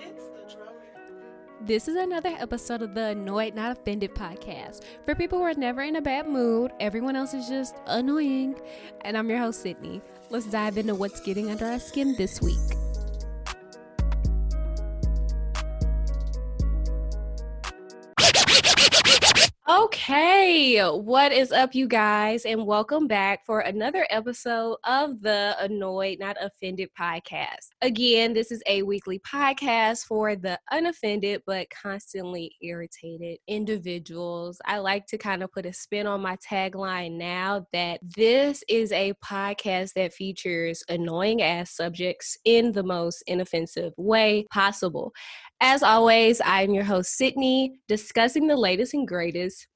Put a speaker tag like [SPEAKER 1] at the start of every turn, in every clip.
[SPEAKER 1] It's the drummer.
[SPEAKER 2] This is another episode of the Annoyed Not Offended podcast for people who are never in a bad mood. Everyone else is just annoying. And I'm your host, Sydney. Let's dive into what's getting under our skin this week. Okay, what is up, you guys, and welcome back for another episode of the Annoyed Not Offended podcast. Again, this is a weekly podcast for the unoffended but constantly irritated individuals. I like to kind of put a spin on my tagline now that this is a podcast that features annoying ass subjects in the most inoffensive way possible. As always, I'm your host, Sydney, discussing the latest and greatest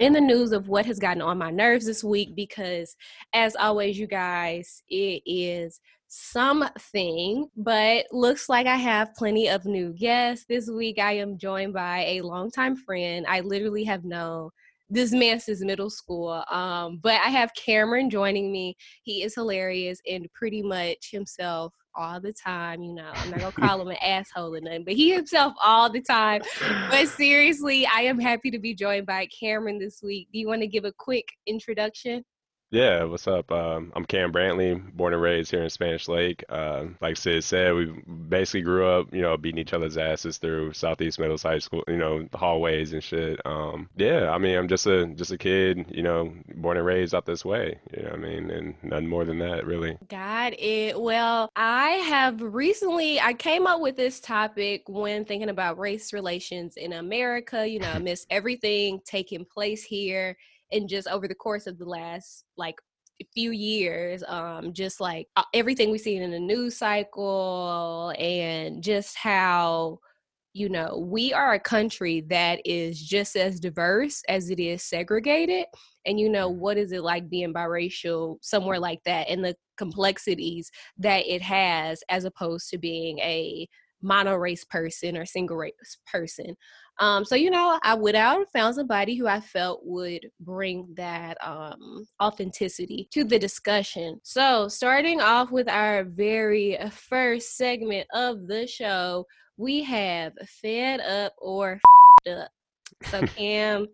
[SPEAKER 2] in the news of what has gotten on my nerves this week because, as always, you guys, it is something, but looks like I have plenty of new guests. This week, I am joined by a longtime friend I literally have known this man since middle school. Um, but I have Cameron joining me. He is hilarious and pretty much himself all the time. You know, I'm not gonna call him an asshole or nothing, but he himself all the time. But seriously, I am happy to be joined by Cameron this week. Do you want to give a quick introduction?
[SPEAKER 3] Yeah, what's up? Um, I'm Cam Brantley, born and raised here in Spanish Lake. Uh, like Sid said, we basically grew up, you know, beating each other's asses through Southeast Middle High School, you know, hallways and shit. Um, yeah, I mean, I'm just a just a kid, you know, born and raised out this way. You know I mean? And nothing more than that, really.
[SPEAKER 2] Got it. Well, I have recently I came up with this topic when thinking about race relations in America. You know, I miss everything taking place here and just over the course of the last like few years um just like uh, everything we've seen in the news cycle and just how you know we are a country that is just as diverse as it is segregated. And you know what is it like being biracial somewhere like that and the complexities that it has as opposed to being a mono race person or single race person um, so you know, I went out and found somebody who I felt would bring that um, authenticity to the discussion. So starting off with our very first segment of the show, we have fed up or up. So Cam,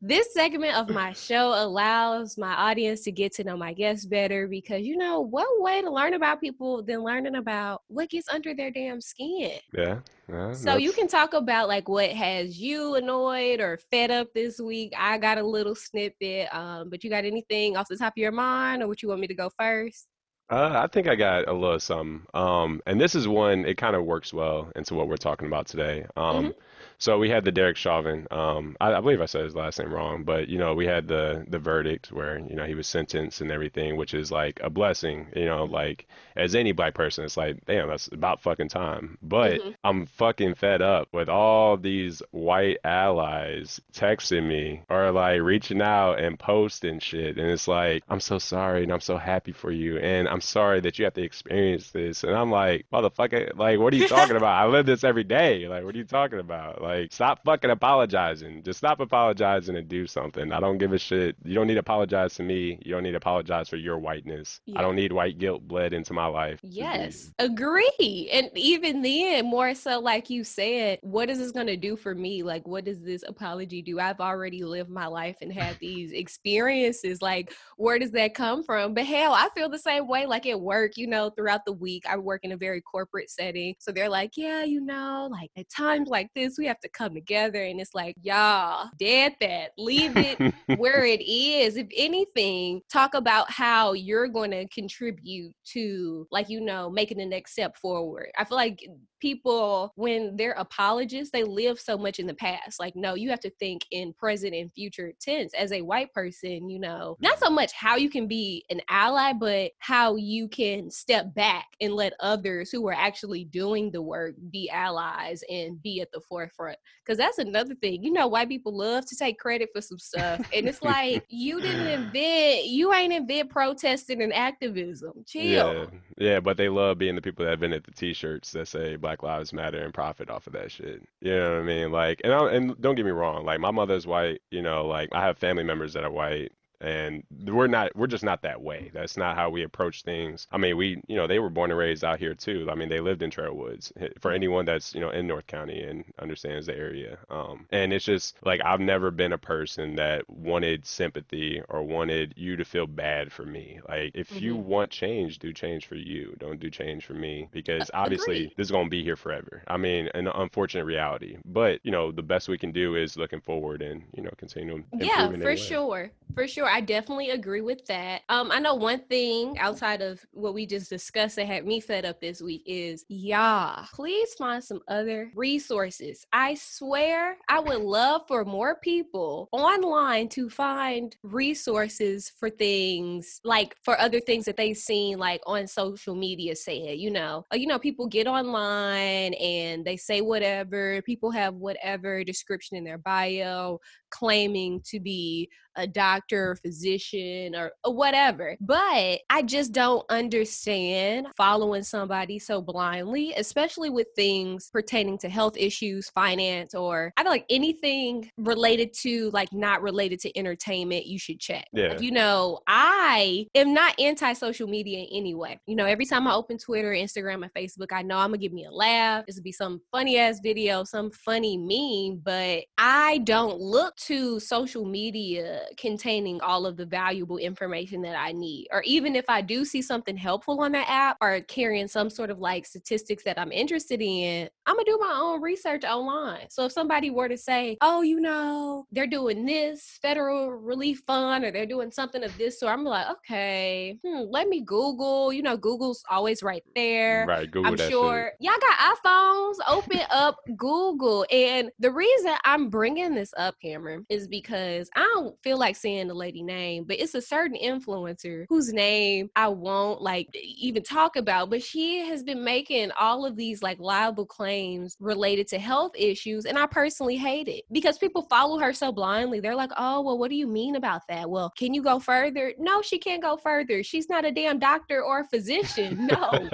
[SPEAKER 2] this segment of my show allows my audience to get to know my guests better because you know what way to learn about people than learning about what gets under their damn skin.
[SPEAKER 3] Yeah. yeah
[SPEAKER 2] so you can talk about like what has you annoyed or fed up this week. I got a little snippet, um, but you got anything off the top of your mind, or what you want me to go first?
[SPEAKER 3] Uh, I think I got a little some. Um, and this is one, it kind of works well into what we're talking about today. Um,
[SPEAKER 2] Mhm.
[SPEAKER 3] So we had the Derek Chauvin, um, I, I believe I said his last name wrong, but you know, we had the the verdict where, you know, he was sentenced and everything, which is like a blessing, you know, like as any black person, it's like, damn, that's about fucking time. But
[SPEAKER 2] Mhm.
[SPEAKER 3] I'm fucking fed up with all these white allies texting me or like reaching out and posting shit. And it's like, I'm so sorry and I'm so happy for you. And I'm sorry that you have to experience this. And I'm like, motherfucker, like, what are you talking about? I live this every day. Like, what are you talking about? Like, stop fucking apologizing. Just stop apologizing and do something. I don't give a shit. You don't need to apologize to me. You don't need to apologize for your whiteness.
[SPEAKER 2] Yeah.
[SPEAKER 3] I don't need white guilt bled into my life.
[SPEAKER 2] Yes, agree. And even then, more so, like you said, what is this going to do for me? Like, what does this apology do? I've already lived my life and had these experiences. Like, where does that come from? But hell, I feel the same way. Like at work, you know, throughout the week, I work in a very corporate setting. So they're like, yeah, you know, like at times like this, we have to come together. And it's like, y'all, dead that. Leave it where it is. If anything, talk about how you're going to contribute to, like, you know, making the next step forward. I feel like people, when they're apologists, they live so much in the past. Like, no, you have to think in present and future tense. As a white person, you know, not so mm-hmm. much how you can be an ally, but how you can step back and let others who are actually doing the work be allies and be at the forefront. Because that's another thing. You know, white people love to take credit for some stuff. And it's like, you didn't invent, you ain't invent protesting and activism. Chill.
[SPEAKER 3] Yeah, yeah, but they love being the people that invented the T-shirts that say Black Lives Matter and profit off of that shit. You know what I mean? Like, and I, and don't get me wrong, like my mother's white. You know, like I have family members that are white. And we're not we're just not that way. That's not how we approach things. I mean, we you know they were born and raised out here too. I mean, they lived in Trail Woods. For anyone that's you know in North County and understands the area, um, and it's just like I've never been a person that wanted sympathy or wanted you to feel bad for me. Like if mm-hmm. you want change, do change for you. Don't do change for me because obviously Agreed. this is gonna be here forever. I mean, an unfortunate reality. But you know, the best we can do is looking forward and you know continuing
[SPEAKER 2] Yeah, for sure, for sure. I definitely agree with that. Um, I know one thing outside of what we just discussed that had me fed up this week is, yeah, please find some other resources. I swear, I would love for more people online to find resources for things like for other things that they've seen like on social media said, you know, uh, you know, people get online and they say whatever, people have whatever description in their bio claiming to be a doctor, or physician, or, or whatever. But I just don't understand following somebody so blindly, especially with things pertaining to health issues, finance, or I feel like anything related to like not related to entertainment, you should check.
[SPEAKER 3] Yeah.
[SPEAKER 2] Like, you know, I am not anti social media anyway. You know, every time I open Twitter, Instagram, and Facebook, I know I'm gonna give me a laugh. This would be some funny ass video, some funny meme, but I don't look to social media containing all of the valuable information that I need. Or even if I do see something helpful on that app or carrying some sort of like statistics that I'm interested in, I'm gonna do my own research online. So if somebody were to say, oh, you know, they're doing this federal relief fund or they're doing something of this sort, I'm like, okay, hmm, let me Google. You know, Google's always right there.
[SPEAKER 3] Right, Google.
[SPEAKER 2] I'm sure y'all got iPhones. Open up Google. And the reason I'm bringing this up, Cameron, is because I don't feel like saying the lady name, but it's a certain influencer whose name I won't like even talk about, but she has been making all of these like liable claims related to health issues. And I personally hate it because people follow her so blindly. They're like, oh, well, what do you mean about that? Well, can you go further? No, she can't go further. She's not a damn doctor or a physician. No.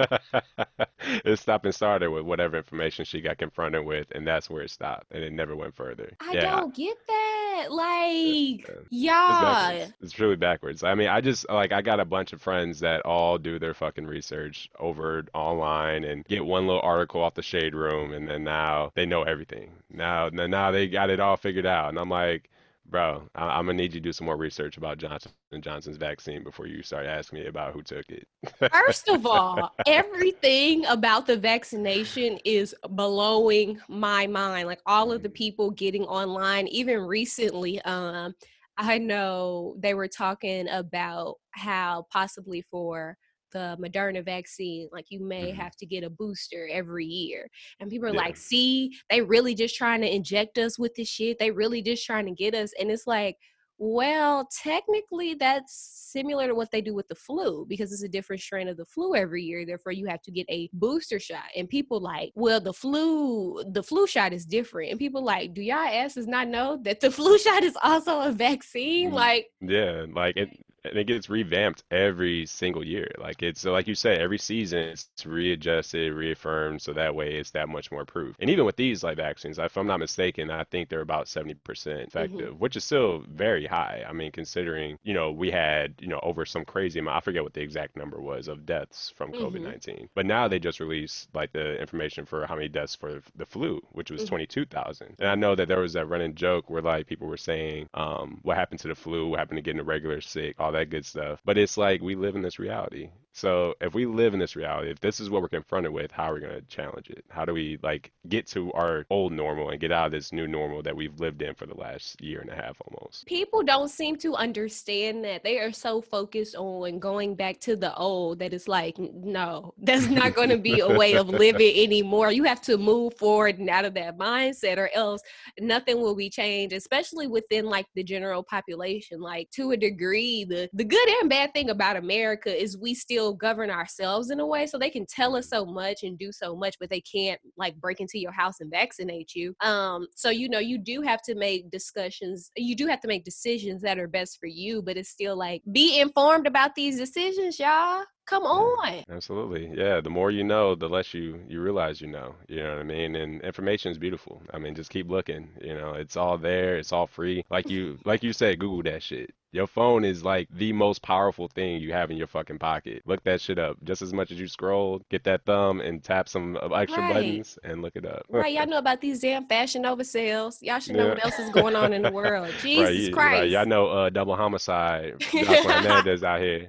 [SPEAKER 3] it stopped and started with whatever information she got confronted with, and that's where it stopped. And it never went further.
[SPEAKER 2] I yeah. don't get that. Like, yeah.
[SPEAKER 3] It's, it's really backwards. I mean, I just like I got a bunch of friends that all do their fucking research over online and get one little article off the shade room, and then now they know everything. Now, now they got it all figured out, and I'm like, bro, I- am gonna need you to do some more research about Johnson and Johnson's vaccine before you start asking me about who took it.
[SPEAKER 2] First of all, everything about the vaccination is blowing my mind. Like all of the mm. people getting online, even recently, um, I know they were talking about how possibly for the Moderna vaccine, like you may mm-hmm. have to get a booster every year. And people are yeah. like, see, they really just trying to inject us with this shit. They really just trying to get us. And it's like, well, technically, that's similar to what they do with the flu because it's a different strain of the flu every year. Therefore, you have to get a booster shot. And people like, well, the flu, the flu shot is different. And people like, do y'all asses not know that the flu shot is also a vaccine? Mm-hmm. Like,
[SPEAKER 3] yeah, like it, and it gets revamped every single year. Like it's like you said, every season it's readjusted, reaffirmed, so that way it's that much more proof. And even with these like vaccines, if I'm not mistaken, I think they're about 70% effective, mm-hmm. which is still very high. I mean, considering you know we had you know over some crazy amount, I forget what the exact number was of deaths from mm-hmm. COVID-19, but now they just released like the information for how many deaths for the flu, which was mm-hmm. 22,000. And I know that there was that running joke where like people were saying, um, what happened to the flu? What happened to getting a regular sick? All that good stuff. But it's like we live in this reality. So if we live in this reality, if this is what we're confronted with, how are we going to challenge it? How do we like get to our old normal and get out of this new normal that we've lived in for the last year and a half almost?
[SPEAKER 2] People don't seem to understand that. They are so focused on going back to the old that it's like, no, that's not going to be a way of living anymore. You have to move forward and out of that mindset or else nothing will be changed, especially within like the general population. Like to a degree, the the good and bad thing about America is we still govern ourselves in a way so they can tell us so much and do so much but they can't like break into your house and vaccinate you. Um so you know you do have to make discussions you do have to make decisions that are best for you but it's still like be informed about these decisions y'all Come on.
[SPEAKER 3] absolutely. Yeah, the more you know, the less you you realize you know. You know what I mean? And information is beautiful. I mean, just keep looking. You know, it's all there. It's all free. Like you like you said, Google that shit. Your phone is like the most powerful thing you have in your fucking pocket. Look that shit up. Just as much as you scroll, get that thumb and tap some uh, extra
[SPEAKER 2] Right.
[SPEAKER 3] buttons and look it up.
[SPEAKER 2] Right. Y'all know about these damn Fashion Nova sales. Y'all should know
[SPEAKER 3] Yeah.
[SPEAKER 2] what else is going on in the world.
[SPEAKER 3] Right,
[SPEAKER 2] Jesus
[SPEAKER 3] you, right. Y'all know uh double homicide. Hernandez out here.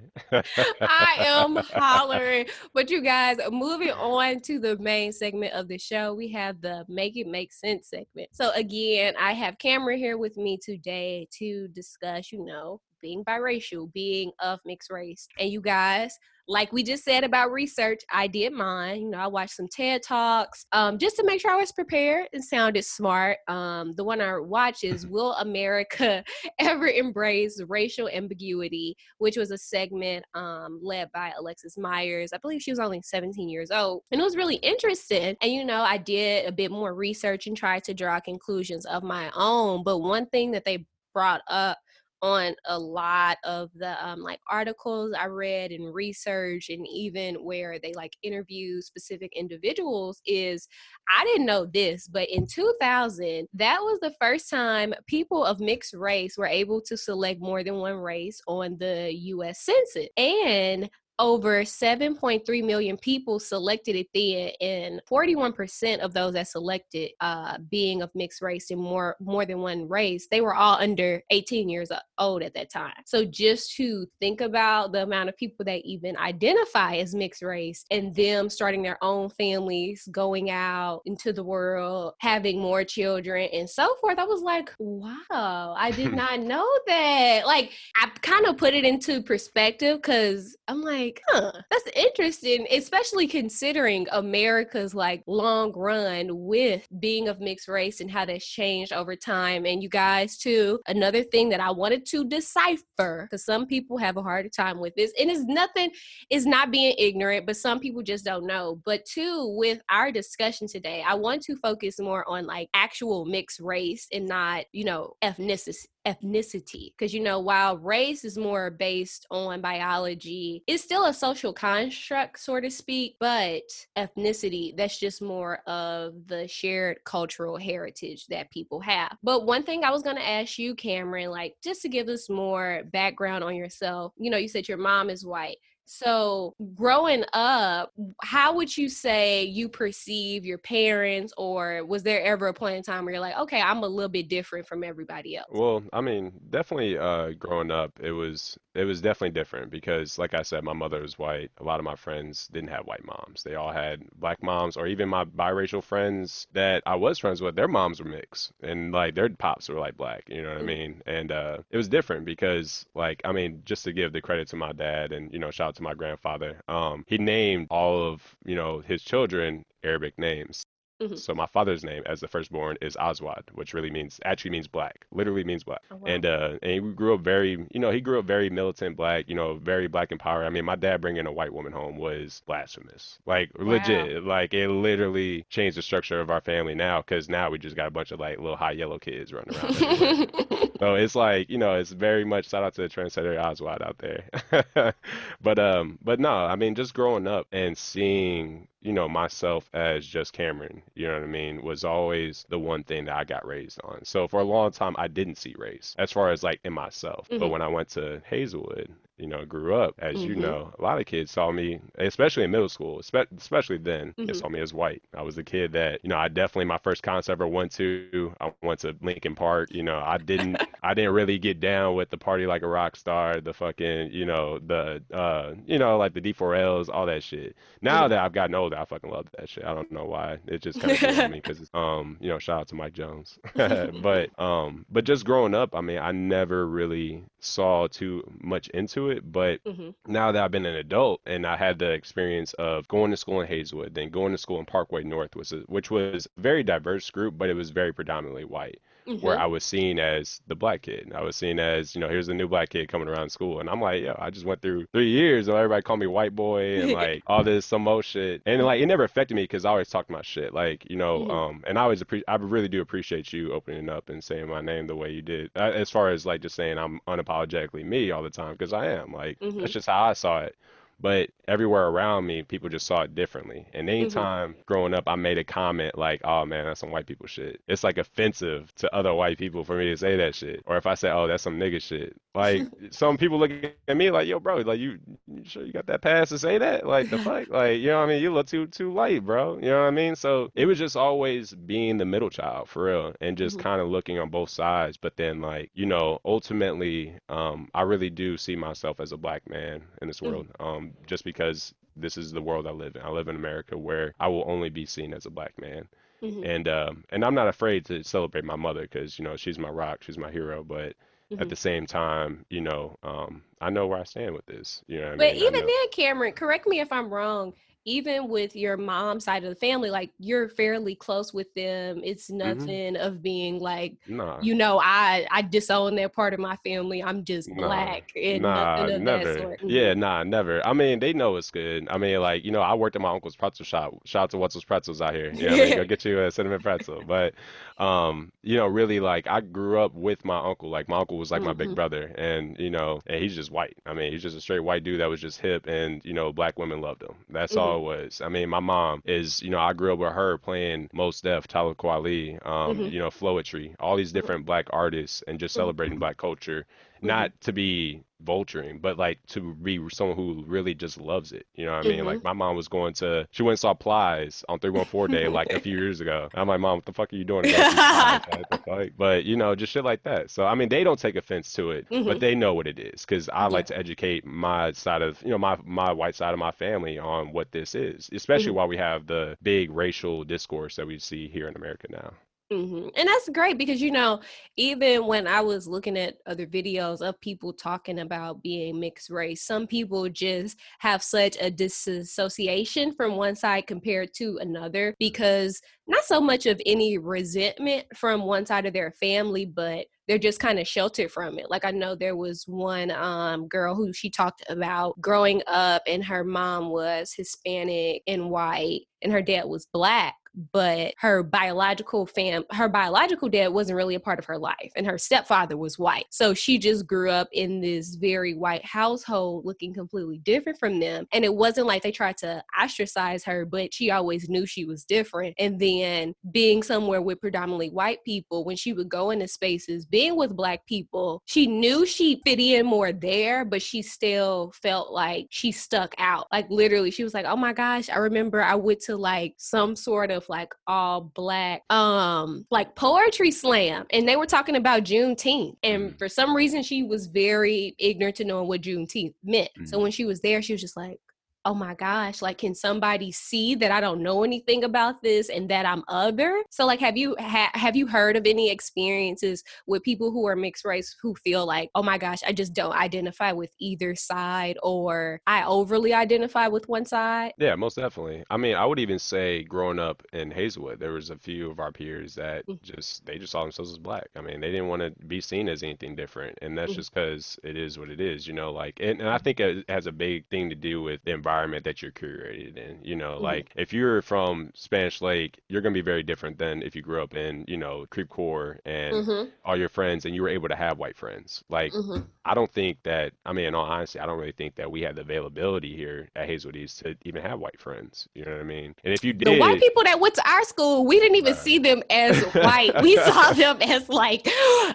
[SPEAKER 2] I am hollering. But you guys, moving on to the main segment of the show, we have the Make It Make Sense segment. So again, I have Cameron here with me today to discuss, you know, being biracial, being of mixed race. And you guys, like we just said about research, I did mine. You know, I watched some TED Talks um, just to make sure I was prepared and sounded smart. Um, the one I watched is Will America Ever Embrace Racial Ambiguity? which was a segment um, led by Alexis Myers. I believe she was only 17 years old. And it was really interesting. And, you know, I did a bit more research and tried to draw conclusions of my own. But one thing that they brought up on a lot of the um, like articles I read and research, and even where they like interview specific individuals, is I didn't know this, but in 2000, that was the first time people of mixed race were able to select more than one race on the US Census. And over 7.3 million people selected it then and 41% of those that selected uh, being of mixed race and more more than one race they were all under 18 years old at that time. So just to think about the amount of people that even identify as mixed race and them starting their own families going out into the world having more children and so forth i was like wow i did not know that. Like i kind of put it into perspective because i'm like like, huh, that's interesting, especially considering America's like long run with being of mixed race and how that's changed over time. And you guys, too, another thing that I wanted to decipher, because some people have a harder time with this, and it's nothing, it's not being ignorant, but some people just don't know. But two, with our discussion today, I want to focus more on like actual mixed race and not, you know, ethnicity ethnicity because you know while race is more based on biology it's still a social construct so to speak but ethnicity that's just more of the shared cultural heritage that people have. But one thing i was going to ask you cameron like just to give us more background on yourself you know you said your mom is white so, growing up, how would you say you perceive your parents, or was there ever a point in time where you're like, okay, I'm a little bit different from everybody else?
[SPEAKER 3] Well, I mean, definitely uh growing up, it was it was definitely different because like I said, my mother was white. A lot of my friends didn't have white moms. They all had black moms or even my biracial friends that I was friends with, their moms were mixed and like their pops were like black, you know what I
[SPEAKER 2] Mhm.
[SPEAKER 3] mean? And uh it was different because like I mean, just to give the credit to my dad and you know, shout out to my grandfather, um he named all of, you know, his children Arabic names.
[SPEAKER 2] Mhm.
[SPEAKER 3] So my father's name as the firstborn is Aswad, which really means actually means black, literally means black.
[SPEAKER 2] Oh, wow.
[SPEAKER 3] And uh, and he grew up very, you know, he grew up very militant black, you know, very black and power. I mean, my dad bringing a white woman home was blasphemous, like
[SPEAKER 2] Wow.
[SPEAKER 3] legit, like it literally changed the structure of our family now, because now we just got a bunch of like little high yellow kids running around. So it's like, you know, it's very much shout out to the trendsetter Oswald out there. But um, but no, I mean, just growing up and seeing, you know, myself as just Cameron, you know what I mean, was always the one thing that I got raised on. So for a long time, I didn't see race as far as like in myself. But
[SPEAKER 2] Mhm.
[SPEAKER 3] when I went to Hazelwood, you know, grew up, as you
[SPEAKER 2] Mhm.
[SPEAKER 3] know, a lot of kids saw me, especially in middle school, espe- especially then, they
[SPEAKER 2] Mhm.
[SPEAKER 3] saw me as white. I was the kid that, you know, I definitely my first concert I ever went to, I went to Linkin Park. You know, I didn't, I didn't really get down with the party like a rock star, the fucking, you know, the, uh, you know, like the D4Ls, all that shit. Now
[SPEAKER 2] Mhm.
[SPEAKER 3] that I've gotten older, I fucking love that shit. I don't know why. It just kind of me because, um, you know, shout out to Mike Jones. But, um, but just growing up, I mean, I never really saw too much into it, but
[SPEAKER 2] Mhm.
[SPEAKER 3] now that I've been an adult and I had the experience of going to school in Hazelwood, then going to school in Parkway North, was a, which was a very diverse group, but it was very predominantly white, where
[SPEAKER 2] Mhm.
[SPEAKER 3] I was seen as the black kid. I was seen as, you know, here's a new black kid coming around school, and I'm like, yo, I just went through three years, and everybody called me white boy and like all this some old shit, and like it never affected me because I always talked my shit, like you know,
[SPEAKER 2] Mhm.
[SPEAKER 3] um, and I always appre- I really do appreciate you opening up and saying my name the way you did, uh, as far as like just saying I'm unapologetically me all the time because I am, like
[SPEAKER 2] Mhm.
[SPEAKER 3] that's just how I saw it. But everywhere around me, people just saw it differently. And
[SPEAKER 2] Mm-hmm.
[SPEAKER 3] anytime growing up, I made a comment like, "Oh man, that's some white people shit." It's like offensive to other white people for me to say that shit. Or if I say, "Oh, that's some nigga shit," like some people look at me like, "Yo, bro, like you, you sure you got that pass to say that?" Like the fuck, like you know what I mean? You look too too light, bro. You know what I mean? So it was just always being the middle child for real, and just
[SPEAKER 2] Mhm.
[SPEAKER 3] kind of looking on both sides. But then like you know, ultimately, um, I really do see myself as a black man in this
[SPEAKER 2] Mhm.
[SPEAKER 3] world, um, just because this is the world I live in. I live in America where I will only be seen as a black man.
[SPEAKER 2] Mhm.
[SPEAKER 3] And um, and I'm not afraid to celebrate my mother because you know she's my rock, she's my hero. But at
[SPEAKER 2] Mhm.
[SPEAKER 3] the same time, you know, um, I know where I stand with this. You know what I
[SPEAKER 2] But
[SPEAKER 3] mean?
[SPEAKER 2] Even then, Cameron, correct me if I'm wrong. Even with your mom's side of the family, like you're fairly close with them. It's
[SPEAKER 3] hmm
[SPEAKER 2] nothing of being like,
[SPEAKER 3] Nah,
[SPEAKER 2] you know, I I disown that part of my family. I'm just
[SPEAKER 3] nah,
[SPEAKER 2] black and
[SPEAKER 3] nah,
[SPEAKER 2] nothing of that
[SPEAKER 3] never.
[SPEAKER 2] sort.
[SPEAKER 3] Yeah, nah, never. I mean, they know it's good. I mean, like, you know, I worked at my uncle's pretzel shop. Shout out to Wetzel's Pretzels out here. You know I mean? Go get you a cinnamon pretzel. But, um, you know, really, like, I grew up with my uncle. Like, my uncle was like my big
[SPEAKER 2] Mhm.
[SPEAKER 3] brother, and you know, and he's just white. I mean, he's just a straight white dude that was just hip, and you know, black women loved him. That's
[SPEAKER 2] Mhm.
[SPEAKER 3] all it was. I mean, my mom is, you know, I grew up with her playing Mos Def, Talib Kweli, um,
[SPEAKER 2] Mhm.
[SPEAKER 3] you know, Floetry, all these
[SPEAKER 2] Mhm.
[SPEAKER 3] different black artists, and just
[SPEAKER 2] Mhm.
[SPEAKER 3] celebrating black culture
[SPEAKER 2] Mhm.
[SPEAKER 3] not to be vulturing, but like to be someone who really just loves it. You know what I mean? Like
[SPEAKER 2] Mhm.
[SPEAKER 3] my mom was going to, she went and saw Plies on 314 Day like a few years ago. I'm like, Mom, what the fuck are you doing to go see Plies? Like. But you know, just shit like that. So I mean, they don't take offense to it, but
[SPEAKER 2] Mhm.
[SPEAKER 3] they know what it is because I
[SPEAKER 2] Yeah.
[SPEAKER 3] like to educate my side of, you know, my my white side of my family on what this is, especially
[SPEAKER 2] Mhm.
[SPEAKER 3] while we have the big racial discourse that we see here in America now.
[SPEAKER 2] Hmm And that's great because, you know, even when I was looking at other videos of people talking about being mixed race, some people just have such a disassociation from one side compared to another because not so much of any resentment from one side of their family, but they're just kind of sheltered from it. Like I know there was one um, girl who she talked about growing up, and her mom was Hispanic and white, and her dad was black but her biological fam her biological dad wasn't really a part of her life and her stepfather was white. So she just grew up in this very white household looking completely different from them. And it wasn't like they tried to ostracize her but she always knew she was different. And then being somewhere with predominantly white people when she would go into spaces being with black people she knew she fit in more there but she still felt like she stuck out. Like literally she was like oh my gosh i remember i went to like some sort of like all black um like poetry slam and they were talking about Juneteenth. And
[SPEAKER 3] Mhm.
[SPEAKER 2] for some reason she was very ignorant to knowing what Juneteenth meant. So
[SPEAKER 3] Mhm.
[SPEAKER 2] when she was there, she was just like, Oh my gosh, like can somebody see that I don't know anything about this and that I'm other? So like have you ha- have you heard of any experiences with people who are mixed race who feel like, "Oh my gosh, I just don't identify with either side or I overly identify with one side?"
[SPEAKER 3] Yeah, most definitely. I mean, I would even say growing up in Hazelwood, there was a few of our peers that
[SPEAKER 2] Mm.
[SPEAKER 3] just they just saw themselves as black. I mean, they didn't want to be seen as anything different, and that's
[SPEAKER 2] Mhm.
[SPEAKER 3] just because it is what it is, you know. Like, and, and I think it has a big thing to do with the environment that you're curated in. You know,
[SPEAKER 2] Mhm.
[SPEAKER 3] like if you're from Spanish Lake, you're gonna be very different than if you grew up in, you know, Creve Coeur and
[SPEAKER 2] Mhm.
[SPEAKER 3] all your friends, and you were able to have white friends. Like,
[SPEAKER 2] Mhm.
[SPEAKER 3] I don't think that, I mean, in all honesty, I don't really think that we had the availability here at Hazelwood East to even have white friends. You know what I mean? And if you did.
[SPEAKER 2] The white people that went to our school, we didn't even see them as white. We saw them as like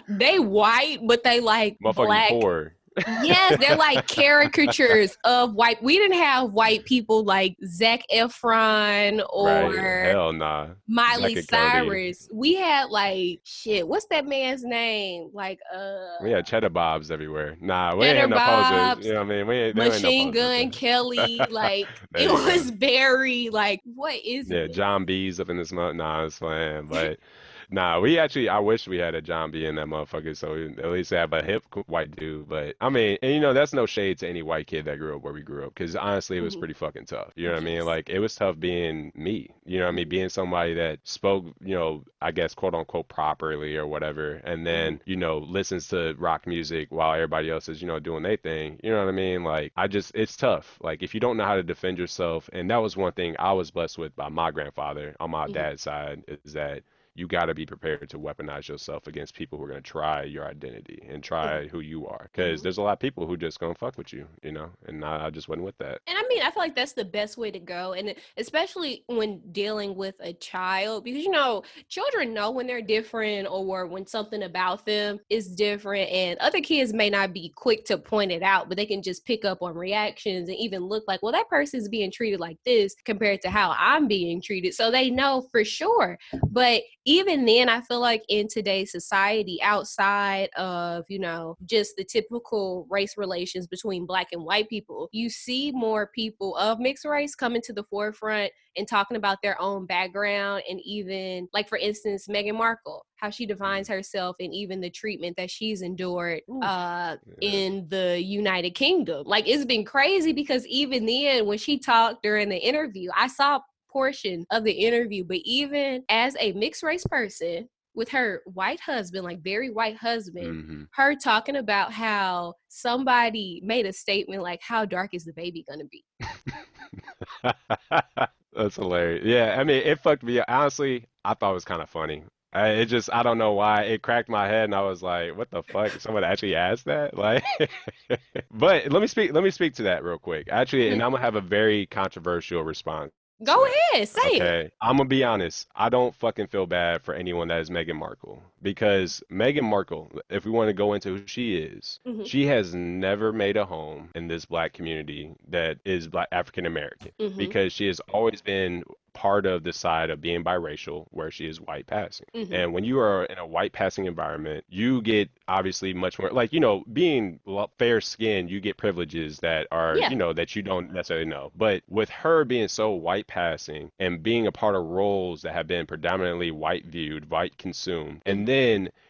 [SPEAKER 2] they white, but they like black.
[SPEAKER 3] poor.
[SPEAKER 2] Yes, they're like caricatures of white. We didn't have white people like Zac Efron
[SPEAKER 3] Right?
[SPEAKER 2] or
[SPEAKER 3] Hell nah.
[SPEAKER 2] Miley
[SPEAKER 3] Zac.
[SPEAKER 2] Cyrus. We had like shit. What's that man's name? Like uh
[SPEAKER 3] We had cheddar bobs everywhere. Nah, we ain't
[SPEAKER 2] Cheddar
[SPEAKER 3] had no posers.
[SPEAKER 2] Bobs,
[SPEAKER 3] You know what I mean? We ain't, ain't no
[SPEAKER 2] Machine Gun. Kelly. Like it was very like what is
[SPEAKER 3] Yeah,
[SPEAKER 2] it?
[SPEAKER 3] John B's up in this month. Nah, it's playing. But nah, we actually, I wish we had a John B in that motherfucker, so we at least have a hip white dude. But I mean, and you know, that's no shade to any white kid that grew up where we grew up, because honestly, it was
[SPEAKER 2] Mhm.
[SPEAKER 3] pretty fucking tough. You know what I mean? Like, it was tough being me. You know what I mean? Being somebody that spoke, you know, I guess, quote unquote, properly or whatever, and then, you know, listens to rock music while everybody else is, you know, doing their thing. You know what I mean? Like, I just, it's tough. Like, if you don't know how to defend yourself, and that was one thing I was blessed with by my grandfather on my
[SPEAKER 2] Mhm.
[SPEAKER 3] dad's side, is that you got to be prepared to weaponize yourself against people who are going to try your identity and try who you are. Because
[SPEAKER 2] Mhm.
[SPEAKER 3] there's a lot of people who just going to fuck with you, you know, and I, I just wasn't with that.
[SPEAKER 2] And I mean, I feel like that's the best way to go. And especially when dealing with a child, because you know, children know when they're different or when something about them is different. And other kids may not be quick to point it out, but they can just pick up on reactions and even look like, well, that person's being treated like this compared to how I'm being treated. So they know for sure. But even then, I feel like in today's society, outside of, you know, just the typical race relations between black and white people, you see more people of mixed race coming to the forefront and talking about their own background. And even, like, for instance, Meghan Markle, how she defines herself and even the treatment that she's endured uh,
[SPEAKER 3] Yeah.
[SPEAKER 2] in the United Kingdom. Like, it's been crazy because even then, when she talked during the interview, I saw portion of the interview, but even as a mixed race person with her white husband, like very white husband,
[SPEAKER 3] Mhm.
[SPEAKER 2] her talking about how somebody made a statement like, How dark is the baby gonna be?
[SPEAKER 3] That's hilarious. Yeah, I mean, it fucked me up. Honestly, I thought it was kind of funny. I, it just, I don't know why. It cracked my head, and I was like, "What the fuck? Someone actually asked that?" Like, but let me speak. Let me speak to that real quick. Actually, and I'm gonna have a very controversial response.
[SPEAKER 2] Go ahead, say it.
[SPEAKER 3] Okay, I'm gonna be honest. I don't fucking feel bad for anyone that is Meghan Markle because Meghan Markle, if we want to go into who she is,
[SPEAKER 2] Mhm.
[SPEAKER 3] she has never made a home in this black community that is black African American
[SPEAKER 2] Mhm.
[SPEAKER 3] because she has always been part of the side of being biracial where she is white passing.
[SPEAKER 2] Mhm.
[SPEAKER 3] And when you are in a white passing environment, you get obviously much more like, you know, being fair skinned, you get privileges that are,
[SPEAKER 2] Yeah.
[SPEAKER 3] you know, that you don't necessarily know. But with her being so white passing and being a part of roles that have been predominantly white viewed, white consumed, and then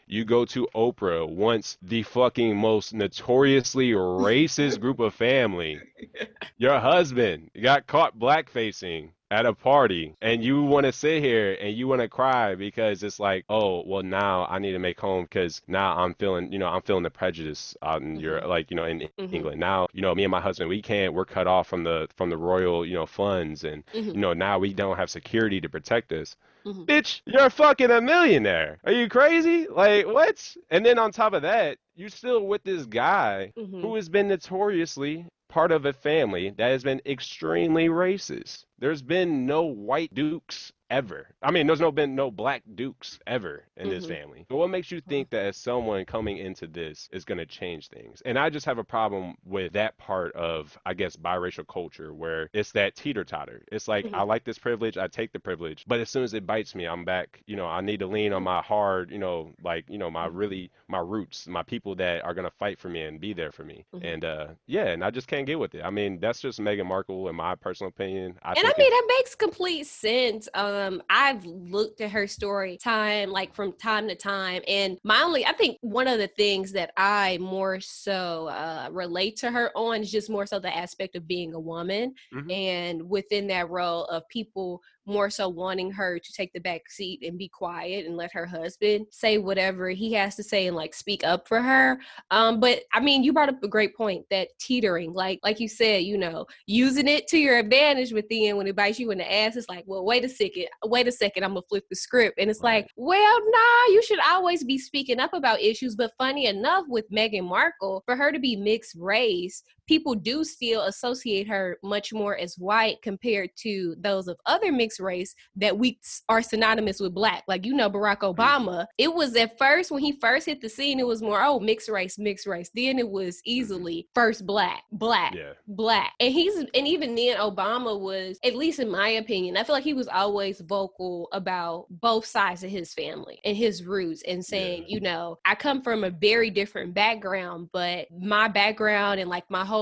[SPEAKER 3] you go to Oprah, once the fucking most notoriously racist group of family, your husband got caught blackfacing at a party and you want to sit here and you want to cry because it's like oh well now i need to make home because now i'm feeling you know i'm feeling the prejudice out in your like you know in
[SPEAKER 2] Mhm.
[SPEAKER 3] england now you know me and my husband we can't we're cut off from the from the royal you know funds and
[SPEAKER 2] Mhm.
[SPEAKER 3] you know now we don't have security to protect us
[SPEAKER 2] Mhm.
[SPEAKER 3] bitch you're fucking a millionaire are you crazy like what and then on top of that you're still with this guy who has been notoriously part of a family that has been extremely racist. There's been no white dukes ever. I mean, there's no been no black dukes ever in this
[SPEAKER 2] Mhm.
[SPEAKER 3] family. But what makes you think that as someone coming into this is going to change things? And I just have a problem with that part of, I guess, biracial culture where it's that teeter totter. It's like
[SPEAKER 2] Mhm.
[SPEAKER 3] I like this privilege, I take the privilege, but as soon as it bites me, I'm back. You know, I need to lean on my hard, you know, like you know, my really my roots, my people that are gonna fight for me and be there for me.
[SPEAKER 2] Mhm.
[SPEAKER 3] And uh, yeah, and I just can't get with it. I mean, that's just Meghan Markle, in my personal opinion. I
[SPEAKER 2] and I
[SPEAKER 3] think
[SPEAKER 2] mean
[SPEAKER 3] it-
[SPEAKER 2] that makes complete sense. Um, I've looked at her story time, like from time to time, and my only, I think one of the things that I more so uh, relate to her on is just more so the aspect of being a woman,
[SPEAKER 3] Mhm.
[SPEAKER 2] and within that role of people more so wanting her to take the back seat and be quiet and let her husband say whatever he has to say and like speak up for her. Um, but I mean, you brought up a great point that teetering, like like you said, you know, using it to your advantage, but then when it bites you in the ass, it's like, well, wait a second, wait a second, I'm gonna flip the script, and it's
[SPEAKER 3] Right.
[SPEAKER 2] like, well, nah, you should always be speaking up about issues. But funny enough, with Meghan Markle, for her to be mixed race, people do still associate her much more as white compared to those of other mixed race that we are synonymous with black. Like you know, Barack mm-hmm. Obama. It was at first when he first hit the scene, it was more oh mixed race, mixed race. Then it was mm-hmm. easily first black, black
[SPEAKER 3] yeah,
[SPEAKER 2] black and he's and even then obama was at least in my opinion i feel like he was always vocal about both sides of his family and his roots and saying
[SPEAKER 3] Yeah.
[SPEAKER 2] you know i come from a very different background but my background and like my whole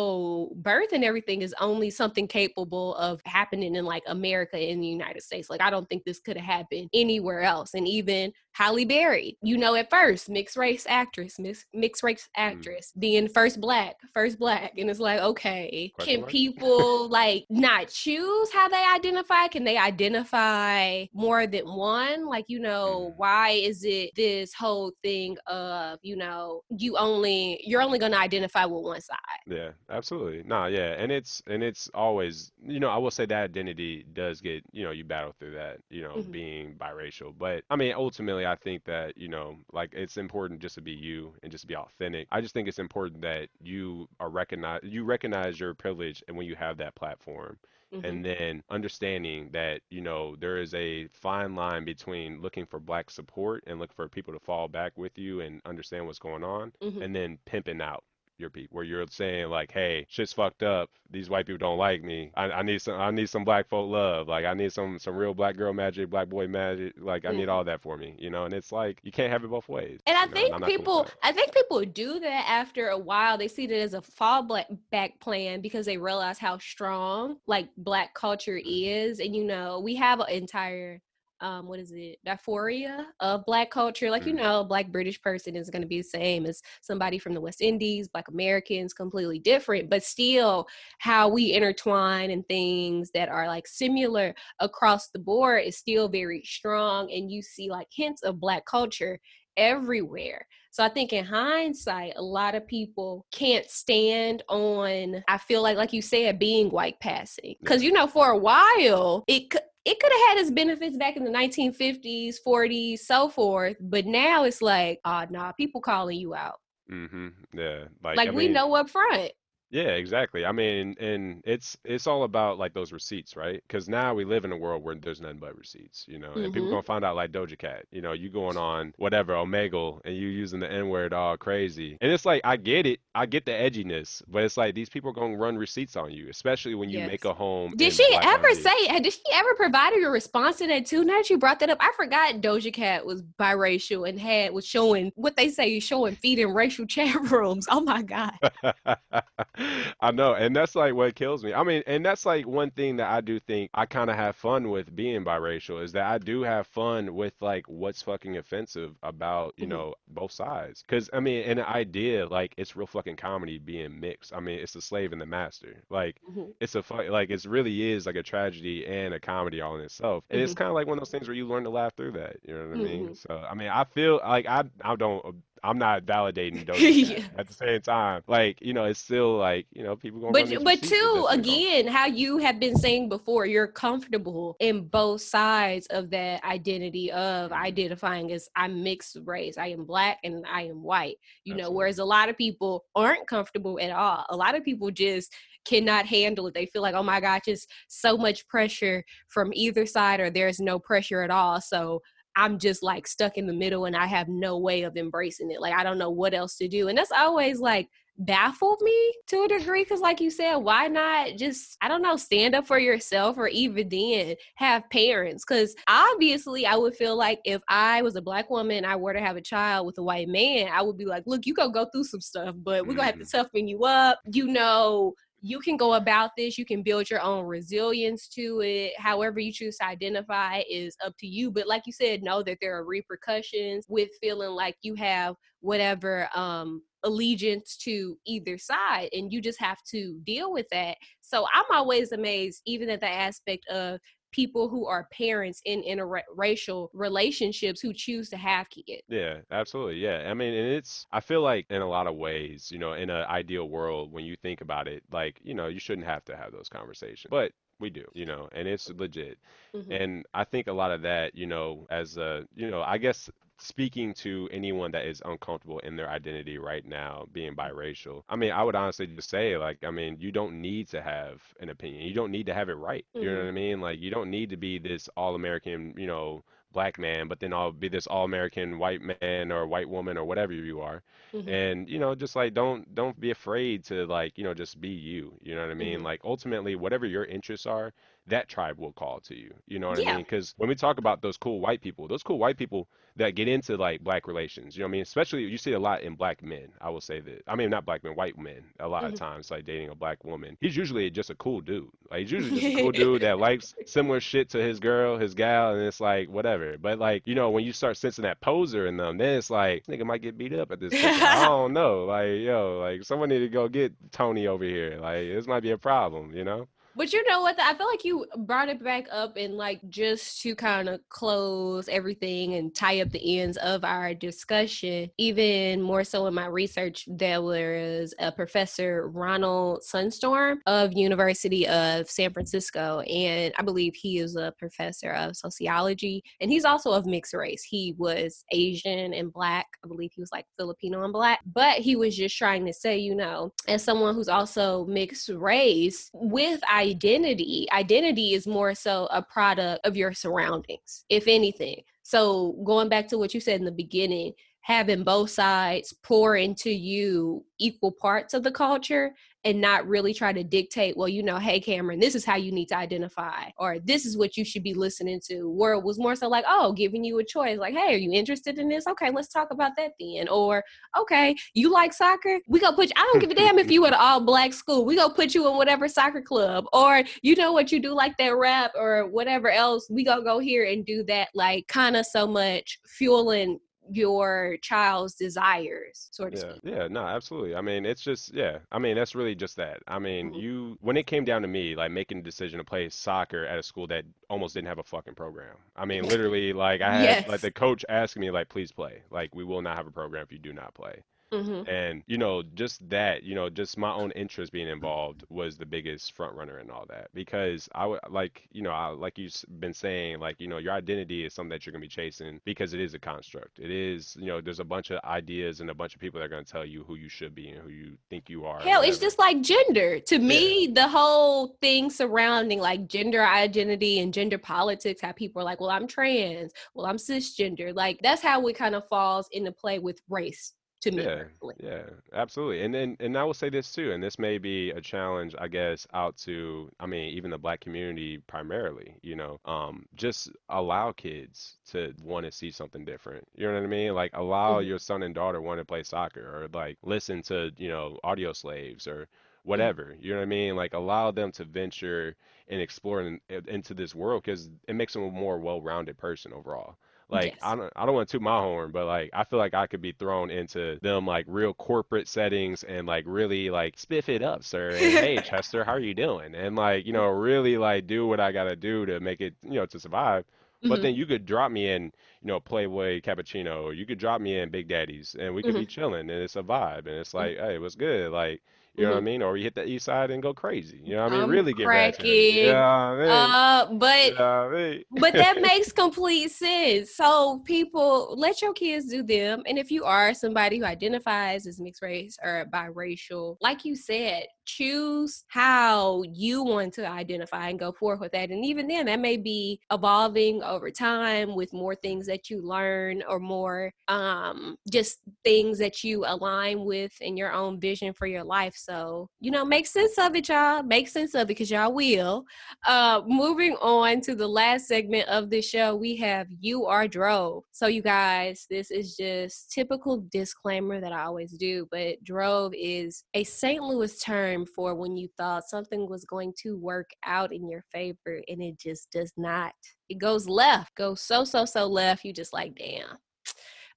[SPEAKER 2] birth and everything is only something capable of happening in like america in the united states. Like i don't think this could have happened anywhere else. And even Halle Berry, you know, at first, mixed race actress, mix, mixed race
[SPEAKER 3] Mm.
[SPEAKER 2] actress, being first black, first black. And it's like, okay, can people like not choose how they identify? Can they identify more than one? Like, you know,
[SPEAKER 3] Mm.
[SPEAKER 2] why is it this whole thing of, you know, you only, you're only going to identify with one side?
[SPEAKER 3] Yeah, absolutely. Nah, yeah, and it's and it's always, you know, I will say that identity does get, you know, you battle through that, you know,
[SPEAKER 2] Mhm.
[SPEAKER 3] being biracial. But I mean, ultimately, I think that, you know, like it's important just to be you and just be authentic. I just think it's important that you are recognize you recognize your privilege and when you have that platform
[SPEAKER 2] Mhm.
[SPEAKER 3] and then understanding that you know there is a fine line between looking for black support and looking for people to fall back with you and understand what's going on
[SPEAKER 2] Mhm.
[SPEAKER 3] and then pimping out your people where you're saying like hey shit's fucked up these white people don't like me I, I need some i need some black folk love like i need some some real black girl magic black boy magic like i need
[SPEAKER 2] Mhm.
[SPEAKER 3] all that for me you know and it's like you can't have it both ways
[SPEAKER 2] And I
[SPEAKER 3] know,
[SPEAKER 2] think
[SPEAKER 3] I'm not cool with
[SPEAKER 2] people. I think people do that after a while. They see it as a fallback plan because they realize how strong like black culture is. And you know, we have an entire um what is it diaspora of black culture like you
[SPEAKER 3] Mhm.
[SPEAKER 2] know a black british person is going to be the same as somebody from the west indies black americans completely different but still how we intertwine and things that are like similar across the board is still very strong and you see like hints of black culture everywhere. So I think in hindsight, a lot of people can't stand on, I feel like, like you said, being white passing. Because, you know, for a while, it could. It could have had its benefits back in the 1950s, 40s, so forth, but now it's like, oh, nah, people calling you out.
[SPEAKER 3] mm-hmm yeah like,
[SPEAKER 2] Like,
[SPEAKER 3] I
[SPEAKER 2] we
[SPEAKER 3] mean,
[SPEAKER 2] know up front.
[SPEAKER 3] Yeah, exactly. I mean, and it's it's all about like those receipts, right? Because now we live in a world where there's nothing but receipts, you know, and people
[SPEAKER 2] Mhm.
[SPEAKER 3] gonna find out like Doja Cat, you know, you going on whatever Omegle and you using the N word all crazy, and it's like I get it, I get the edginess, but it's like these people are gonna run receipts on you, especially when you make
[SPEAKER 2] Yes.
[SPEAKER 3] a home.
[SPEAKER 2] Did
[SPEAKER 3] in
[SPEAKER 2] she
[SPEAKER 3] Black
[SPEAKER 2] ever say, did she ever provide a response to that too? Now that you brought that up, I forgot Doja Cat was biracial and had, was showing what they say, is showing feet in racial chat rooms. Oh my God.
[SPEAKER 3] I know, and that's like what kills me. I mean, and that's like one thing that I do think I kind of have fun with being biracial is that I do have fun with like what's fucking offensive about, you
[SPEAKER 2] Mhm.
[SPEAKER 3] know, both sides. Because I mean, an idea like it's real fucking comedy being mixed. I mean, it's the slave and the master. Like
[SPEAKER 2] Mhm.
[SPEAKER 3] it's a fu- like it really is like a tragedy and a comedy all in itself. And it's
[SPEAKER 2] Mhm.
[SPEAKER 3] kind of like one of those things where you learn to laugh through that. You know what I mean? So I mean, I feel like I I don't I'm not validating Cat.
[SPEAKER 2] Yeah.
[SPEAKER 3] At the same time, like you know, it's still like you know people gonna
[SPEAKER 2] But but
[SPEAKER 3] receipts if
[SPEAKER 2] too,
[SPEAKER 3] that's what they call 'em.
[SPEAKER 2] again, how you have been saying before, you're comfortable in both sides of that identity of
[SPEAKER 3] Mhm.
[SPEAKER 2] identifying as I'm mixed race. I am black and I am white. You know, whereas a lot of people aren't comfortable at all. A lot of people just cannot handle it. They feel like, oh my God, just so much pressure from either side, or there's no pressure at all. So I'm just like stuck in the middle and I have no way of embracing it. Like I don't know what else to do. And that's always like baffled me to a degree because like you said why not just i don't know stand up for yourself or even then have parents because obviously i would feel like if i was a black woman and i were to have a child with a white man i would be like look you gonna go through some stuff but we're gonna have to
[SPEAKER 3] Mhm.
[SPEAKER 2] toughen you up you know you can go about this you can build your own resilience to it however you choose to identify is up to you but like you said know that there are repercussions with feeling like you have whatever um allegiance to either side and you just have to deal with that. So i'm always amazed even at the aspect of people who are parents in interracial relationships who choose to have kids
[SPEAKER 3] Yeah, absolutely. Yeah. I mean, and it's, I feel like in a lot of ways, you know, in an ideal world, when you think about it, like, you know, you shouldn't have to have those conversations, but we do, you know, and it's legit.
[SPEAKER 2] Mhm.
[SPEAKER 3] And I think a lot of that, you know, as a, you know, I guess speaking to anyone that is uncomfortable in their identity right now, being biracial, I mean, I would honestly just say, like, I mean, you don't need to have an opinion. You don't need to have it right. You know what I
[SPEAKER 2] Mhm.
[SPEAKER 3] mean? Like, you don't need to be this all-American, you know, black man, but then I'll be this all-American white man or white woman or whatever you are.
[SPEAKER 2] Mhm.
[SPEAKER 3] And, you know, just like don't don't be afraid to like, you know, just be you. You know what I mean?
[SPEAKER 2] Mhm.
[SPEAKER 3] Like ultimately, whatever your interests are, that tribe will call to you. You know what I
[SPEAKER 2] Yeah.
[SPEAKER 3] mean? Because when we talk about those cool white people, those cool white people that get into like black relations, you know what I mean? Especially you see a lot in black men. I will say that. I mean, not black men, white men. A lot of
[SPEAKER 2] Mhm.
[SPEAKER 3] times, like dating a black woman, he's usually just a cool dude. Like he's usually just a cool dude that likes similar shit to his girl, his gal, and it's like whatever. But like you know, when you start sensing that poser in them, then it's like nigga might get beat up at this. I don't know. Like yo, like someone need to go get Tony over here. Like this might be a problem. You know?
[SPEAKER 2] But you know what? I feel like you brought it back up and like just to kind of close everything and tie up the ends of our discussion. Even more so in my research, there was a professor Ronald Sundstrom of University of San Francisco, and I believe he is a professor of sociology, and he's also of mixed race. He was Asian and black. I believe he was like Filipino and black, but he was just trying to say, you know, as someone who's also mixed race with identity identity is more so a product of your surroundings if anything. So going back to what you said in the beginning having both sides pour into you equal parts of the culture and not really try to dictate well you know hey cameron this is how you need to identify or this is what you should be listening to where it was more so like oh giving you a choice like hey are you interested in this? Okay let's talk about that then or okay you like soccer? We gonna put you i don't give a damn if you at all black school. We gonna put you in whatever soccer club or you know what? You do like that rap or whatever else. We gonna go here and do that like kind of so much fueling your child's desires sort of
[SPEAKER 3] Yeah,
[SPEAKER 2] speak
[SPEAKER 3] yeah, no, absolutely. I mean, it's just, yeah. I mean, that's really just that. I mean,
[SPEAKER 2] Mhm.
[SPEAKER 3] you, when it came down to me, like making the decision to play soccer at a school that almost didn't have a fucking program. I mean, literally, like I had like the coach asking me, like, please play. Like, we will not have a program if you do not play.
[SPEAKER 2] Hmm
[SPEAKER 3] And, you know, just that, you know, just my own interest being involved was the biggest front runner in all that. Because I would, like, you know, I, like you've been saying, like, you know, your identity is something that you're going to be chasing because it is a construct. It is, you know, there's a bunch of ideas and a bunch of people that are going to tell you who you should be and who you think you are. and
[SPEAKER 2] Hell, it's just like gender. To me, the whole thing surrounding like gender identity and gender politics, how people are like, well, I'm trans, well, I'm cisgender. Like that's how it kind of falls into play with race to me.
[SPEAKER 3] Yeah,
[SPEAKER 2] personally.
[SPEAKER 3] yeah, absolutely. And then and I will say this too, and this may be a challenge, I guess, out to, I mean, even the black community primarily, you know, um, just allow kids to want to see something different. You know what I mean? Like allow
[SPEAKER 2] Mhm.
[SPEAKER 3] your son and daughter want to play soccer or like listen to, you know, audio slaves or
[SPEAKER 2] Mm-hmm.
[SPEAKER 3] whatever. You know what I mean? Like allow them to venture and explore in, into this world because it makes them a more well-rounded person overall. Like I don't I don't want to toot my horn, but like I feel like I could be thrown into them like real corporate settings and like really like spiff it up, sir. And hey, Chester, how are you doing? And like, you know, really like do what I gotta do to make it, you know, to survive. But
[SPEAKER 2] Mhm.
[SPEAKER 3] then you could drop me in, you know, Playboy Cappuccino, or you could drop me in Big Daddy's, and we could be chilling, and it's a vibe, and it's like, hey, what's good? Like, you know what I mean? Or you hit the east side and go crazy. You know what I mean?
[SPEAKER 2] I'm
[SPEAKER 3] Really get ratchet. You
[SPEAKER 2] cracking.
[SPEAKER 3] know I mean?
[SPEAKER 2] Uh,
[SPEAKER 3] You
[SPEAKER 2] but
[SPEAKER 3] know what I mean?
[SPEAKER 2] but that makes complete sense. So people let your kids do them. And if you are somebody who identifies as mixed race or biracial, like you said, choose how you want to identify and go forth with that. And even then, that may be evolving over time with more things that you learn or more um just things that you align with in your own vision for your life. So, you know, make sense of it, y'all. Make sense of it because y'all will. Uh, moving on to the last segment of the show, we have You Are Drove. So, you guys, this is just typical disclaimer that I always do, but drove is a St. Louis term for when you thought something was going to work out in your favor and it just does not. It goes left, goes so, so, so left. You just like, damn.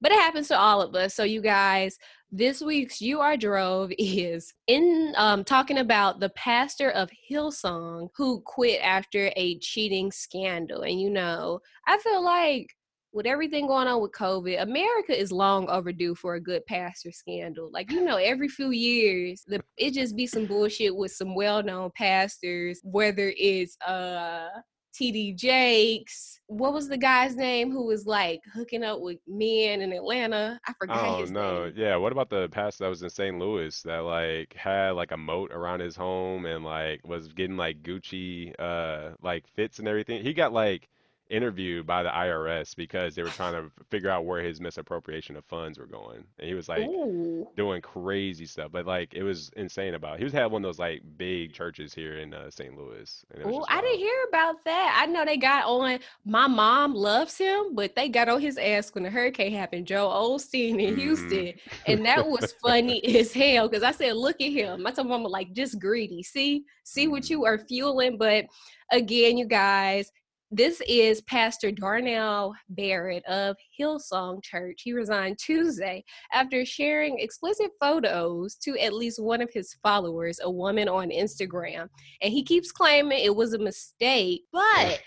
[SPEAKER 2] But it happens to all of us. So, you guys, this week's You Are Drove is in um, talking about the pastor of Hillsong who quit after a cheating scandal. And you know, I feel like with everything going on with COVID, America is long overdue for a good pastor scandal. Like, you know, every few years, the, it just be some bullshit with some well known pastors, whether it's uh TD Jakes. What was the guy's name who was like hooking up with men in Atlanta? I forgot his name.
[SPEAKER 3] Oh no,
[SPEAKER 2] name.
[SPEAKER 3] yeah. What about the pastor that was in St. Louis that like had like a moat around his home and like was getting like Gucci uh like fits and everything? He got like interviewed by the IRS because they were trying to figure out where his misappropriation of funds were going. And he was like
[SPEAKER 2] Ooh.
[SPEAKER 3] doing crazy stuff, but like it was insane about. It. He was had one of those like big churches here in uh, St. Louis, and it was
[SPEAKER 2] Ooh,
[SPEAKER 3] just
[SPEAKER 2] I didn't hear about that. I know they got on. My mom loves him, but they got on his ass when the hurricane happened. Joel Osteen in
[SPEAKER 3] Mhm.
[SPEAKER 2] Houston, and that was funny as hell. Because I said, "Look at him." I told mama like, "Just greedy. See, see what
[SPEAKER 3] Mhm.
[SPEAKER 2] you are fueling." But again, you guys, this is Pastor Darnell Barrett of Hillsong Church. He resigned Tuesday after sharing explicit photos to at least one of his followers, a woman on Instagram. And he keeps claiming it was a mistake, but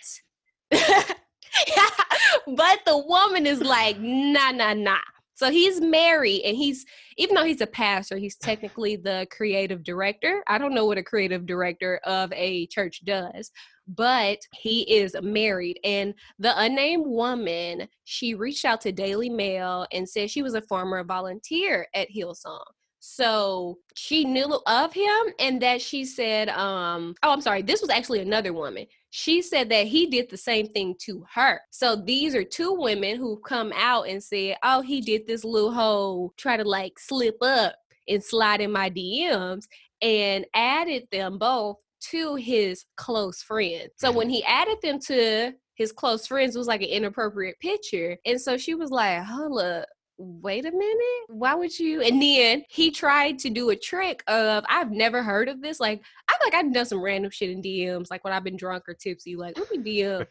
[SPEAKER 2] but the woman is like, nah, nah, nah. So he's married and he's even though he's a pastor, he's technically the creative director. I don't know what a creative director of a church does, but he is married. And the unnamed woman, she reached out to Daily Mail and said she was a former volunteer at Hillsong. So she knew of him and that she said, um, oh, I'm sorry, this was actually another woman. She said that he did the same thing to her. So these are two women who've come out and said, oh, he did this little whole try to like slip up and slide in my DMs and added them both to his close friends. So when mm-hmm. he added them to his close friends, it was like an inappropriate picture. And so she was like, hold up. Wait a minute. Why would you and then he tried to do a trick of i've never heard of this. Like i like i've done some random shit in dms like when i've been drunk or tipsy like let me dm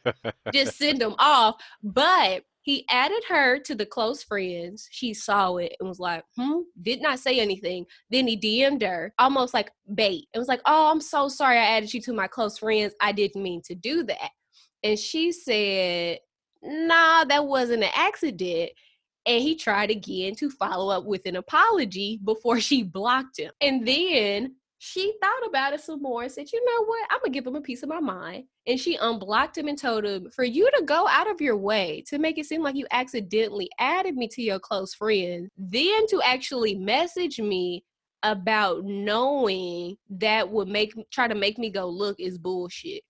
[SPEAKER 2] just send them off. But he added her to the close friends. She saw it and was like hmm did not say anything. Then he dm'd her almost like bait it was like oh i'm so sorry i added you to my close friends. I didn't mean to do that. And she said nah that wasn't an accident. And he tried again to follow up with an apology before she blocked him. And then she thought about it some more and said, You know what? I'm to give him a piece of my mind. And she unblocked him and told him, For you to go out of your way to make it seem like you accidentally added me to your close friend, then to actually message me about knowing that would make try to make me go look is bullshit.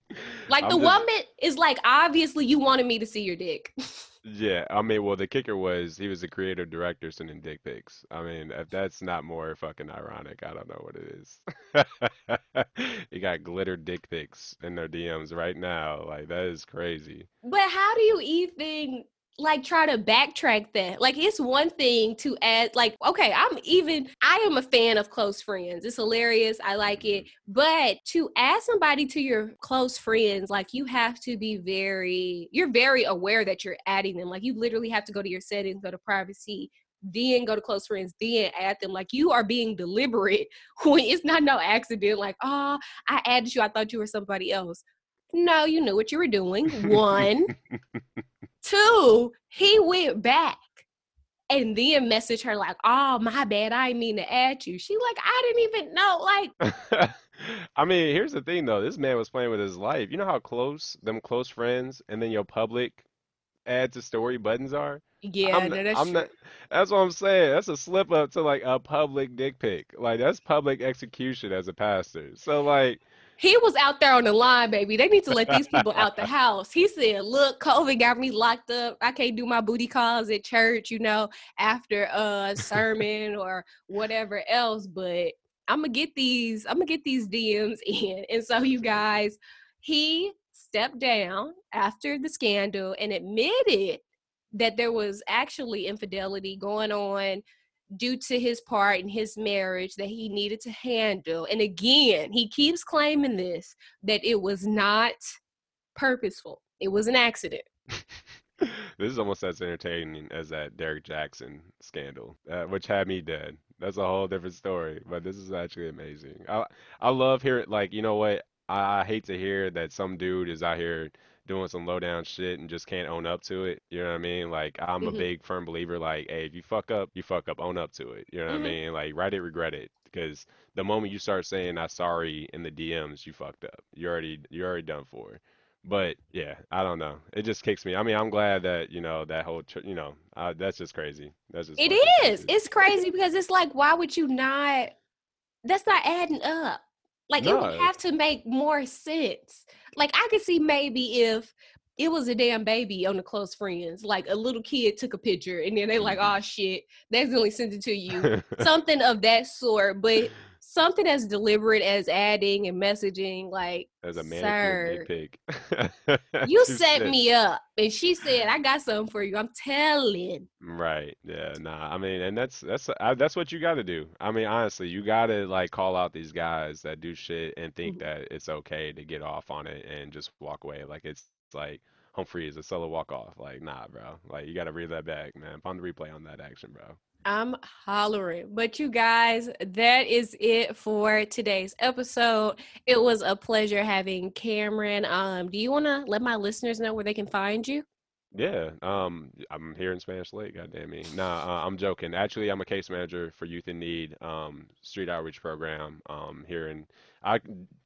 [SPEAKER 2] Like
[SPEAKER 3] I'm
[SPEAKER 2] the
[SPEAKER 3] just-
[SPEAKER 2] woman is like obviously you wanted me to see your dick.
[SPEAKER 3] Yeah, I mean, well, the kicker was he was the creative director sending dick pics. I mean, if that's not more fucking ironic, I don't know what it is. He got glitter dick pics in their DMs right now. Like, that is crazy.
[SPEAKER 2] But how do you even like try to backtrack that? Like it's one thing to add like okay, I'm even I am a fan of close friends. It's hilarious. I like it. Mm-hmm. But to add somebody to your close friends, like you have to be very you're very aware that you're adding them. Like you literally have to go to your settings, go to privacy, then go to close friends, then add them. Like you are being deliberate when it's not no accident, like, oh, I added you, I thought you were somebody else. No, you knew what you were doing. One. Two, he went back and then messaged her like, "Oh, my bad. I didn't mean to add you." She like, "I didn't even know." Like,
[SPEAKER 3] I mean, here's the thing though. This man was playing with his life. You know how close them close friends and then your public add to story buttons are?
[SPEAKER 2] yeah,
[SPEAKER 3] I'm
[SPEAKER 2] no, that's
[SPEAKER 3] I'm
[SPEAKER 2] true.
[SPEAKER 3] not, that's what I'm saying. That's a slip up to like a public dick pic. Like that's public execution as a pastor. So like
[SPEAKER 2] He was out there on the line, baby. They need to let these people out the house. He said, "Look, COVID got me locked up. I can't do my booty calls at church, you know, after a sermon or whatever else, but I'm gonna get these. I'm gonna get these DMs in." And so, you guys, he stepped down after the scandal and admitted that there was actually infidelity going on due to his part in his marriage that he needed to handle. And again, he keeps claiming this that it was not purposeful, it was an accident.
[SPEAKER 3] this is almost as entertaining as that Derek Jackson scandal, uh, which had me dead. That's a whole different story, but this is actually amazing. I I love hearing like you know what I, I hate to hear that some dude is out here doing some low down shit and just can't own up to it. You know what I mean? Like I'm a
[SPEAKER 2] Mhm.
[SPEAKER 3] big firm believer like hey, if you fuck up, you fuck up, own up to it. You know what
[SPEAKER 2] Mhm.
[SPEAKER 3] I mean? Like write it, regret it because the moment you start saying I'm sorry in the DMs, you fucked up. You already you're already done for. But yeah, I don't know. It just kicks me. I mean, I'm glad that you know that whole tr- you know uh, that's just crazy. That's just
[SPEAKER 2] It is.
[SPEAKER 3] crazy.
[SPEAKER 2] It's crazy because it's like, why would you not? That's not adding up. Like, it would have to make more sense. Like, I could see maybe if it was a damn baby on the close friends. Like a little kid took a picture and then they like, oh shit, they accidentally sent it to you. Something of that sort. But something as deliberate as adding and messaging, like
[SPEAKER 3] As a
[SPEAKER 2] Sir.
[SPEAKER 3] manicured
[SPEAKER 2] you set me up. And she said, I got something for you. I'm telling.
[SPEAKER 3] Right. Yeah. Nah. I mean, and that's that's I, that's what you got to do. I mean, honestly, you got to like call out these guys that do shit and think
[SPEAKER 2] Mhm.
[SPEAKER 3] that it's okay to get off on it and just walk away. Like it's like home free is a solo walk off. Like, nah, bro. Like you got to reel that back, man. Find the replay on that action, bro.
[SPEAKER 2] I'm hollering. But you guys, that is it for today's episode. It was a pleasure having Cameron. Um, do you want to let my listeners know where they can find you?
[SPEAKER 3] Yeah, um, I'm here in Spanish Lake, goddamn me. Nah, uh, I'm joking. Actually, I'm a case manager for Youth in Need, um, street outreach program, um, here in I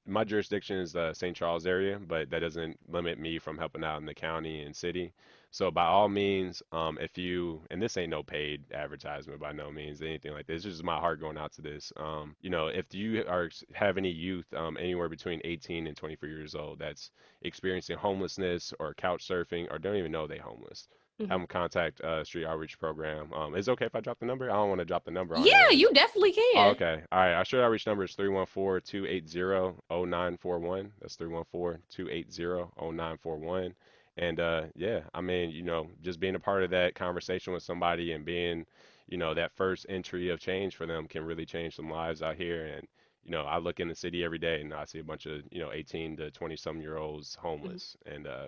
[SPEAKER 3] my jurisdiction is the St. Charles area, but that doesn't limit me from helping out in the county and city. So by all means, um, if you and this ain't no paid advertisement by no means, anything like this. This is just my heart going out to this. Um, you know, if you are have any youth, um, anywhere between 18 and 24 years old that's experiencing homelessness or couch surfing or don't even know they homeless,
[SPEAKER 2] Mhm.
[SPEAKER 3] have them contact uh, Street Outreach Program. Um, is it okay if I drop the number? I don't want to drop the number on
[SPEAKER 2] Yeah,
[SPEAKER 3] there.
[SPEAKER 2] you definitely can.
[SPEAKER 3] Oh, okay. All right. Our Street Outreach number is 314-280-0941. That's 314-280-0941. And uh, yeah, I mean, you know, just being a part of that conversation with somebody and being, you know, that first entry of change for them can really change some lives out here. And you know, I look in the city every day and I see a bunch of, you know, 18 to 20 some year olds homeless, and uh,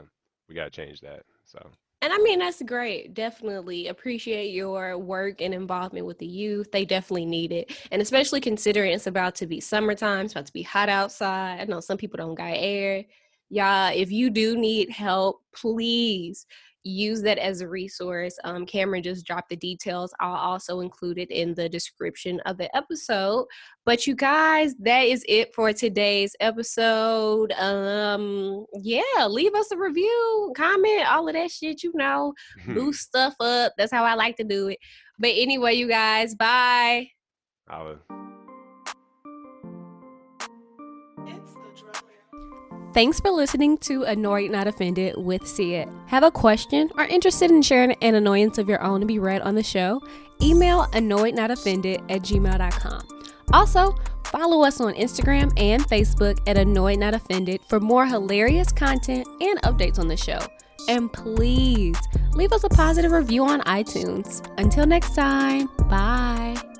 [SPEAKER 3] we got to change that. So,
[SPEAKER 2] And I mean, that's great. Definitely appreciate your work and involvement with the youth. They definitely need it. And especially considering it's about to be summertime, it's about to be hot outside. I know some people don't got air. Y'all, if you do need help, please use that as a resource. Um, Cameron just dropped the details. I'll also include it in the description of the episode. But you guys, that is it for today's episode. Um, yeah, leave us a review, comment, all of that shit, you know boost stuff up. That's how I like to do it. But anyway, you guys, bye.
[SPEAKER 3] I'll,
[SPEAKER 2] Thanks for listening to Annoyed Not Offended with See It. Have a question or interested in sharing an annoyance of your own to be read on the show? Email annoyednotoffended at gmail.com. Also, follow us on Instagram and Facebook at Annoyed Not Offended for more hilarious content and updates on the show. And please leave us a positive review on iTunes. Until next time, bye.